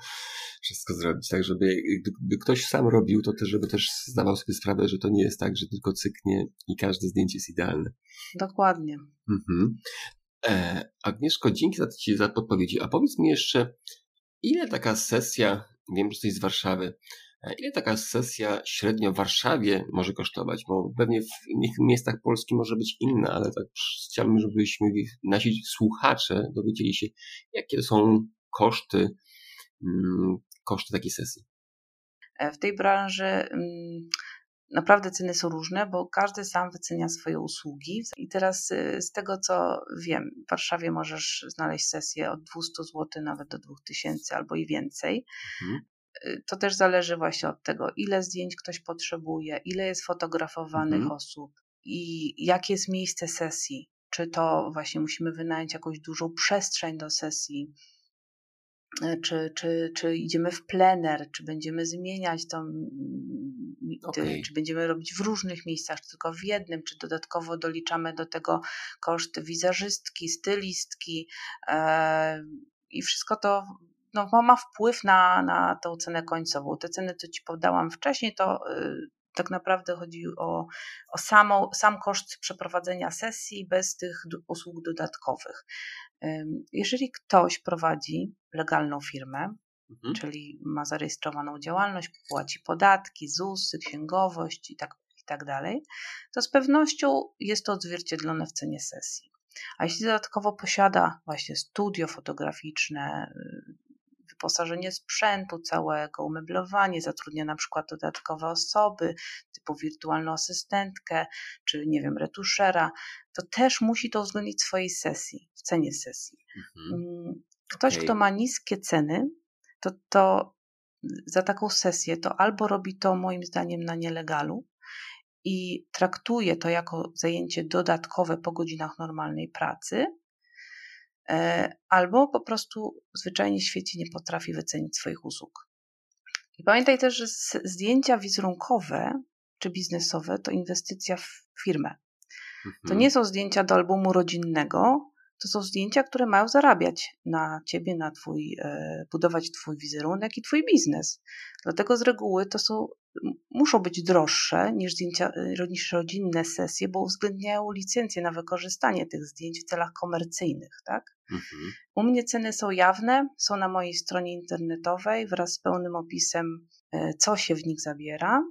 wszystko zrobić. Tak, żeby gdyby ktoś sam robił, to też, żeby też zdawał sobie sprawę, że to nie jest tak, że tylko cyknie i każde zdjęcie jest idealne. Dokładnie. Mhm. E, Agnieszko, dzięki za, ci za podpowiedzi. A powiedz mi jeszcze, ile taka sesja, wiem, że jesteś z Warszawy, Ile taka sesja średnio w Warszawie może kosztować? Bo pewnie w innych miejscach Polski może być inna, ale tak chciałbym, żebyśmy nasi słuchacze dowiedzieli się, jakie są koszty mm, koszty takiej sesji? E, w tej branży mm, naprawdę ceny są różne, bo każdy sam wycenia swoje usługi. I teraz y, z tego co wiem, w Warszawie możesz znaleźć sesję od 200 zł nawet do 2000 albo i więcej. Mhm. Y, to też zależy właśnie od tego, ile zdjęć ktoś potrzebuje, ile jest fotografowanych mhm. osób i jakie jest miejsce sesji. Czy to właśnie musimy wynająć jakąś dużą przestrzeń do sesji, E, czy, czy, czy idziemy w plener, czy będziemy zmieniać to, okay. czy będziemy robić w różnych miejscach, czy tylko w jednym, czy dodatkowo doliczamy do tego koszty wizerzystki, stylistki e, i wszystko to no, ma wpływ na, na tą cenę końcową. Te ceny, co Ci podałam wcześniej, to y, tak naprawdę chodzi o, o samą, sam koszt przeprowadzenia sesji bez tych usług dodatkowych. Jeżeli ktoś prowadzi legalną firmę, mhm. czyli ma zarejestrowaną działalność, płaci podatki, ZUS, księgowość i tak, i tak dalej, to z pewnością jest to odzwierciedlone w cenie sesji. A jeśli dodatkowo posiada właśnie studio fotograficzne, wyposażenie sprzętu całego, umeblowanie, zatrudnia na przykład dodatkowe osoby, typu wirtualną asystentkę, czy nie wiem, retuszera, to też musi to uwzględnić w swojej sesji, w cenie sesji. Mhm. Mm, ktoś, okay. kto ma niskie ceny, to, to za taką sesję to albo robi to moim zdaniem na nielegalu i traktuje to jako zajęcie dodatkowe po godzinach normalnej pracy, albo po prostu zwyczajnie świecie nie potrafi wycenić swoich usług. I pamiętaj też, że zdjęcia wizerunkowe czy biznesowe to inwestycja w firmę. To mhm. nie są zdjęcia do albumu rodzinnego, to są zdjęcia, które mają zarabiać na ciebie, na twój, e, budować twój wizerunek i twój biznes. Dlatego z reguły to są, muszą być droższe niż zdjęcia, e, niż rodzinne sesje, bo uwzględniają licencje na wykorzystanie tych zdjęć w celach komercyjnych, tak? Mhm. U mnie ceny są jawne, są na mojej stronie internetowej wraz z pełnym opisem, e, co się w nich zabiera.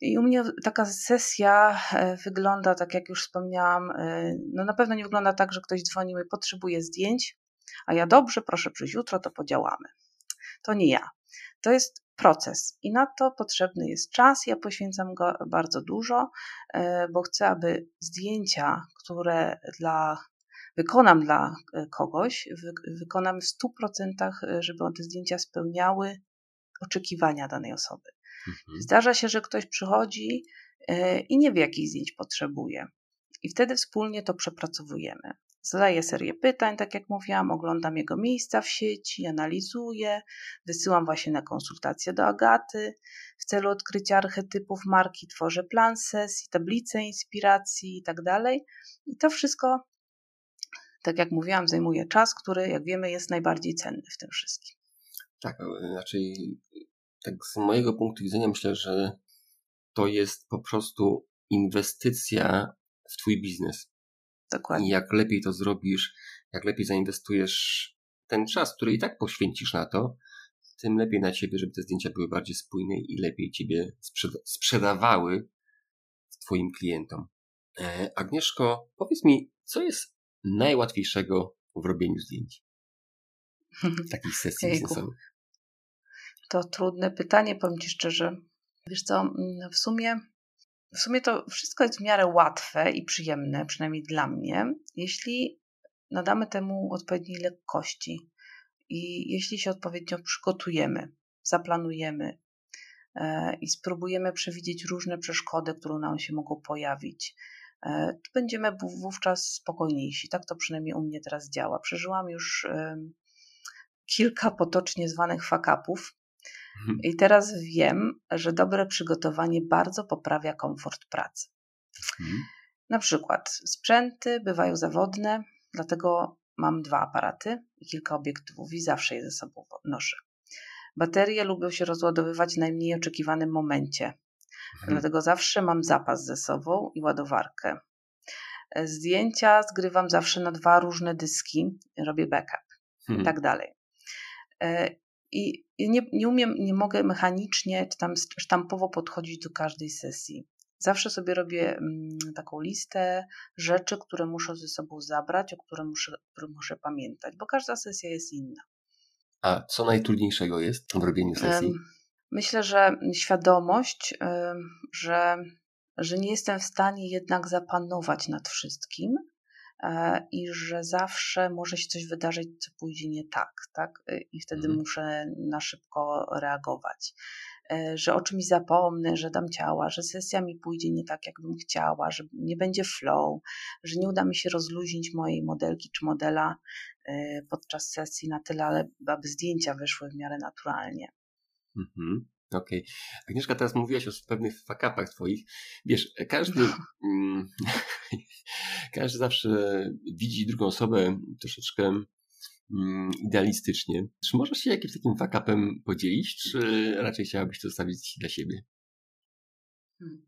I u mnie taka sesja e, wygląda, tak jak już wspomniałam, e, no na pewno nie wygląda tak, że ktoś dzwonił i potrzebuje zdjęć, a ja dobrze, proszę przyjść jutro, to podziałamy. To nie ja. To jest proces i na to potrzebny jest czas. Ja poświęcam go bardzo dużo, bo chcę, aby zdjęcia, które dla wykonam dla kogoś, wykonam w 100%, żeby te zdjęcia spełniały oczekiwania danej osoby. Mhm. Zdarza się, że ktoś przychodzi i nie wie, jakich zdjęć potrzebuje. I wtedy wspólnie to przepracowujemy. Zadaję serię pytań, tak jak mówiłam, oglądam jego miejsca w sieci, analizuję, wysyłam właśnie na konsultacje do Agaty. W celu odkrycia archetypów marki tworzę plan sesji, tablice inspiracji i tak. I to wszystko, tak jak mówiłam, zajmuje czas, który, jak wiemy, jest najbardziej cenny w tym wszystkim. Tak, znaczy, tak z mojego punktu widzenia myślę, że to jest po prostu inwestycja w Twój biznes. Dokładnie. I jak lepiej to zrobisz, jak lepiej zainwestujesz ten czas, który i tak poświęcisz na to, tym lepiej na ciebie, żeby te zdjęcia były bardziej spójne i lepiej ciebie sprzeda sprzedawały Twoim klientom. E, Agnieszko, powiedz mi, co jest najłatwiejszego w robieniu zdjęć? Takich sesji biznesowych. To trudne pytanie, powiem Ci szczerze. Wiesz co, mm, w sumie w sumie to wszystko jest w miarę łatwe i przyjemne, przynajmniej dla mnie, jeśli nadamy temu odpowiedniej lekkości i jeśli się odpowiednio przygotujemy, zaplanujemy e, i spróbujemy przewidzieć różne przeszkody, które nam się mogą pojawić, e, to będziemy wówczas spokojniejsi. Tak to przynajmniej u mnie teraz działa. Przeżyłam już kilka potocznie zwanych fakapów. I teraz wiem, że dobre przygotowanie bardzo poprawia komfort pracy. Mhm. Na przykład sprzęty bywają zawodne, dlatego mam dwa aparaty i kilka obiektywów i zawsze je ze sobą noszę. Baterie lubią się rozładowywać w najmniej oczekiwanym momencie, mhm. dlatego zawsze mam zapas ze sobą i ładowarkę. Zdjęcia zgrywam zawsze na dwa różne dyski, robię backup hmm. i tak dalej. I nie, nie umiem, nie mogę mechanicznie czy tam sztampowo podchodzić do każdej sesji. Zawsze sobie robię mm, taką listę rzeczy, które muszę ze sobą zabrać, o których muszę, które muszę pamiętać, bo każda sesja jest inna. A co najtrudniejszego jest w robieniu sesji? Myślę, że świadomość, że, że nie jestem w stanie jednak zapanować nad wszystkim i że zawsze może się coś wydarzyć, co pójdzie nie tak, tak? E, I wtedy mhm. muszę na szybko reagować. E, że o czymś zapomnę, że dam ciała, że sesja mi pójdzie nie tak, jakbym chciała, że nie będzie flow, że nie uda mi się rozluźnić mojej modelki czy modela podczas sesji na tyle, aby zdjęcia wyszły w miarę naturalnie. Mhm. Okej. Okay. Agnieszka, teraz mówiłaś o pewnych fakapach twoich. Wiesz, każdy, mm, każdy zawsze widzi drugą osobę troszeczkę mm, idealistycznie. Czy możesz się jakimś takim fakapem podzielić, czy raczej chciałabyś to zostawić dla siebie? Hmm.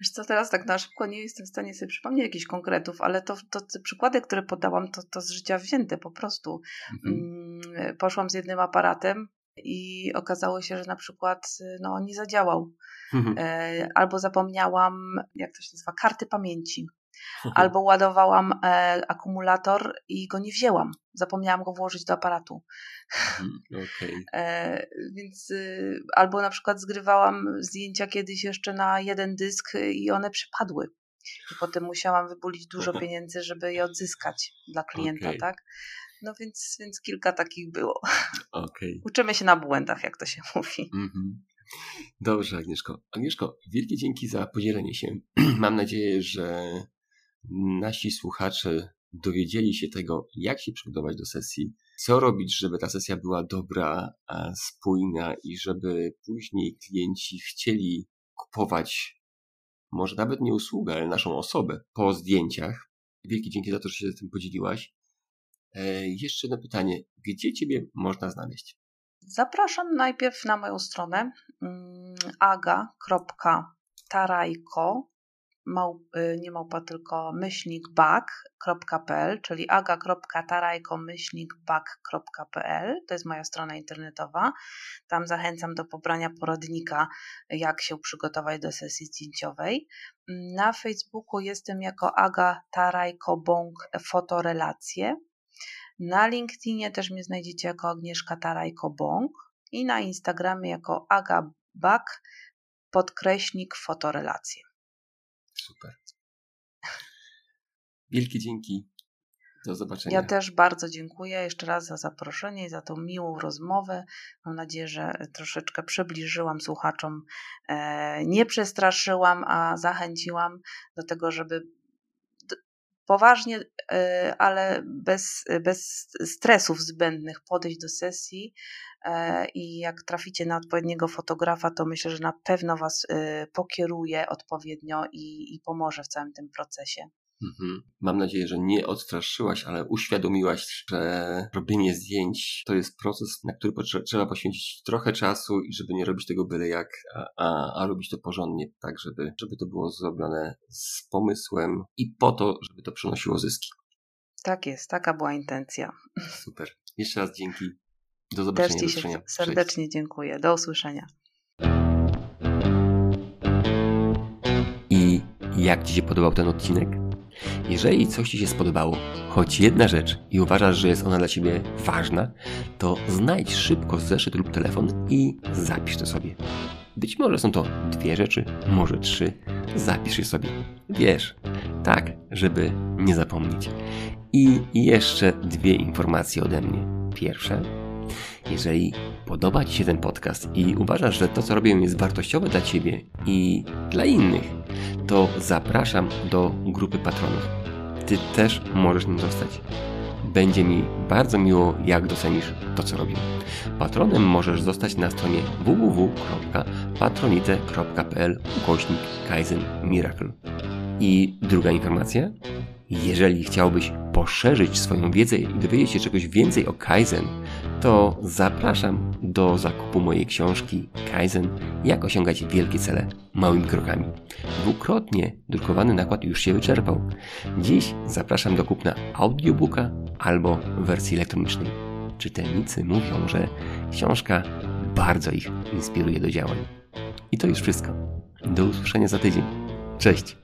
Wiesz co, teraz tak na szybko nie jestem w stanie sobie przypomnieć jakichś konkretów, ale to, to te przykłady, które podałam, to, to z życia wzięte po prostu. Mhm. Mm, poszłam z jednym aparatem, i okazało się, że na przykład no, nie zadziałał. Mhm. E, albo zapomniałam, jak to się nazywa, karty pamięci. Mhm. Albo ładowałam e, akumulator i go nie wzięłam. Zapomniałam go włożyć do aparatu. Mhm, okay. E, więc y, albo na przykład zgrywałam zdjęcia kiedyś jeszcze na jeden dysk i one przepadły. I potem musiałam wybulić dużo pieniędzy, żeby je odzyskać dla klienta, okay. tak? No więc, więc kilka takich było. Okay. Uczymy się na błędach, jak to się mówi. Mm-hmm. Dobrze, Agnieszko. Agnieszko, wielkie dzięki za podzielenie się. Mam nadzieję, że nasi słuchacze dowiedzieli się tego, jak się przygotować do sesji, co robić, żeby ta sesja była dobra, spójna i żeby później klienci chcieli kupować może nawet nie usługę, ale naszą osobę po zdjęciach. Wielkie dzięki za to, że się tym podzieliłaś. E, jeszcze jedno pytanie. Gdzie Ciebie można znaleźć? Zapraszam najpierw na moją stronę mm, aga.tarajko mał, y, nie małpa, tylko myślnik bak.pl, czyli aga.tarajko-bak.pl. To jest moja strona internetowa. Tam zachęcam do pobrania poradnika, jak się przygotować do sesji zdjęciowej. Na Facebooku jestem jako Aga Tarajko Bąk Fotorelacje. Na LinkedInie też mnie znajdziecie jako Agnieszka Tarajko-Bąk i na Instagramie jako agabak podkreśnik fotorelacje. Super. Wielkie dzięki. Do zobaczenia. Ja też bardzo dziękuję jeszcze raz za zaproszenie i za tą miłą rozmowę. Mam nadzieję, że troszeczkę przybliżyłam słuchaczom, e, nie przestraszyłam, a zachęciłam do tego, żeby poważnie, e, ale bez, bez stresów zbędnych podejść do sesji e, i jak traficie na odpowiedniego fotografa, to myślę, że na pewno Was pokieruje odpowiednio i, i pomoże w całym tym procesie. Mhm. Mam nadzieję, że nie odstraszyłaś, ale uświadomiłaś, że robienie zdjęć to jest proces, na który trzeba poświęcić trochę czasu i żeby nie robić tego byle jak, a, a, a robić to porządnie, tak żeby, żeby to było zrobione z pomysłem i po to, żeby to przynosiło zyski. Tak jest, taka była intencja. Super. Jeszcze raz dzięki. Do zobaczenia. Też Ci się serdecznie Cześć. dziękuję. Do usłyszenia. I jak Ci się podobał ten odcinek? Jeżeli coś Ci się spodobało, choć jedna rzecz i uważasz, że jest ona dla Ciebie ważna, to znajdź szybko zeszyt lub telefon i zapisz to sobie. Być może są to dwie rzeczy, może trzy. Zapisz je sobie. Wiesz, tak, żeby nie zapomnieć. I jeszcze dwie informacje ode mnie. Pierwsze, jeżeli podoba Ci się ten podcast i uważasz, że to, co robię, jest wartościowe dla Ciebie i dla innych, to zapraszam do grupy patronów. Ty też możesz nim zostać. Będzie mi bardzo miło, jak docenisz to, co robię. Patronem możesz zostać na stronie www.patronite.pl ukośnik Kaizen Miracle. I druga informacja. Jeżeli chciałbyś poszerzyć swoją wiedzę i dowiedzieć się czegoś więcej o Kaizen, to zapraszam do zakupu mojej książki Kaizen Jak osiągać wielkie cele małymi krokami. Dwukrotnie drukowany nakład już się wyczerpał. Dziś zapraszam do kupna audiobooka albo wersji elektronicznej. Czytelnicy mówią, że książka bardzo ich inspiruje do działań. I to już wszystko. Do usłyszenia za tydzień. Cześć!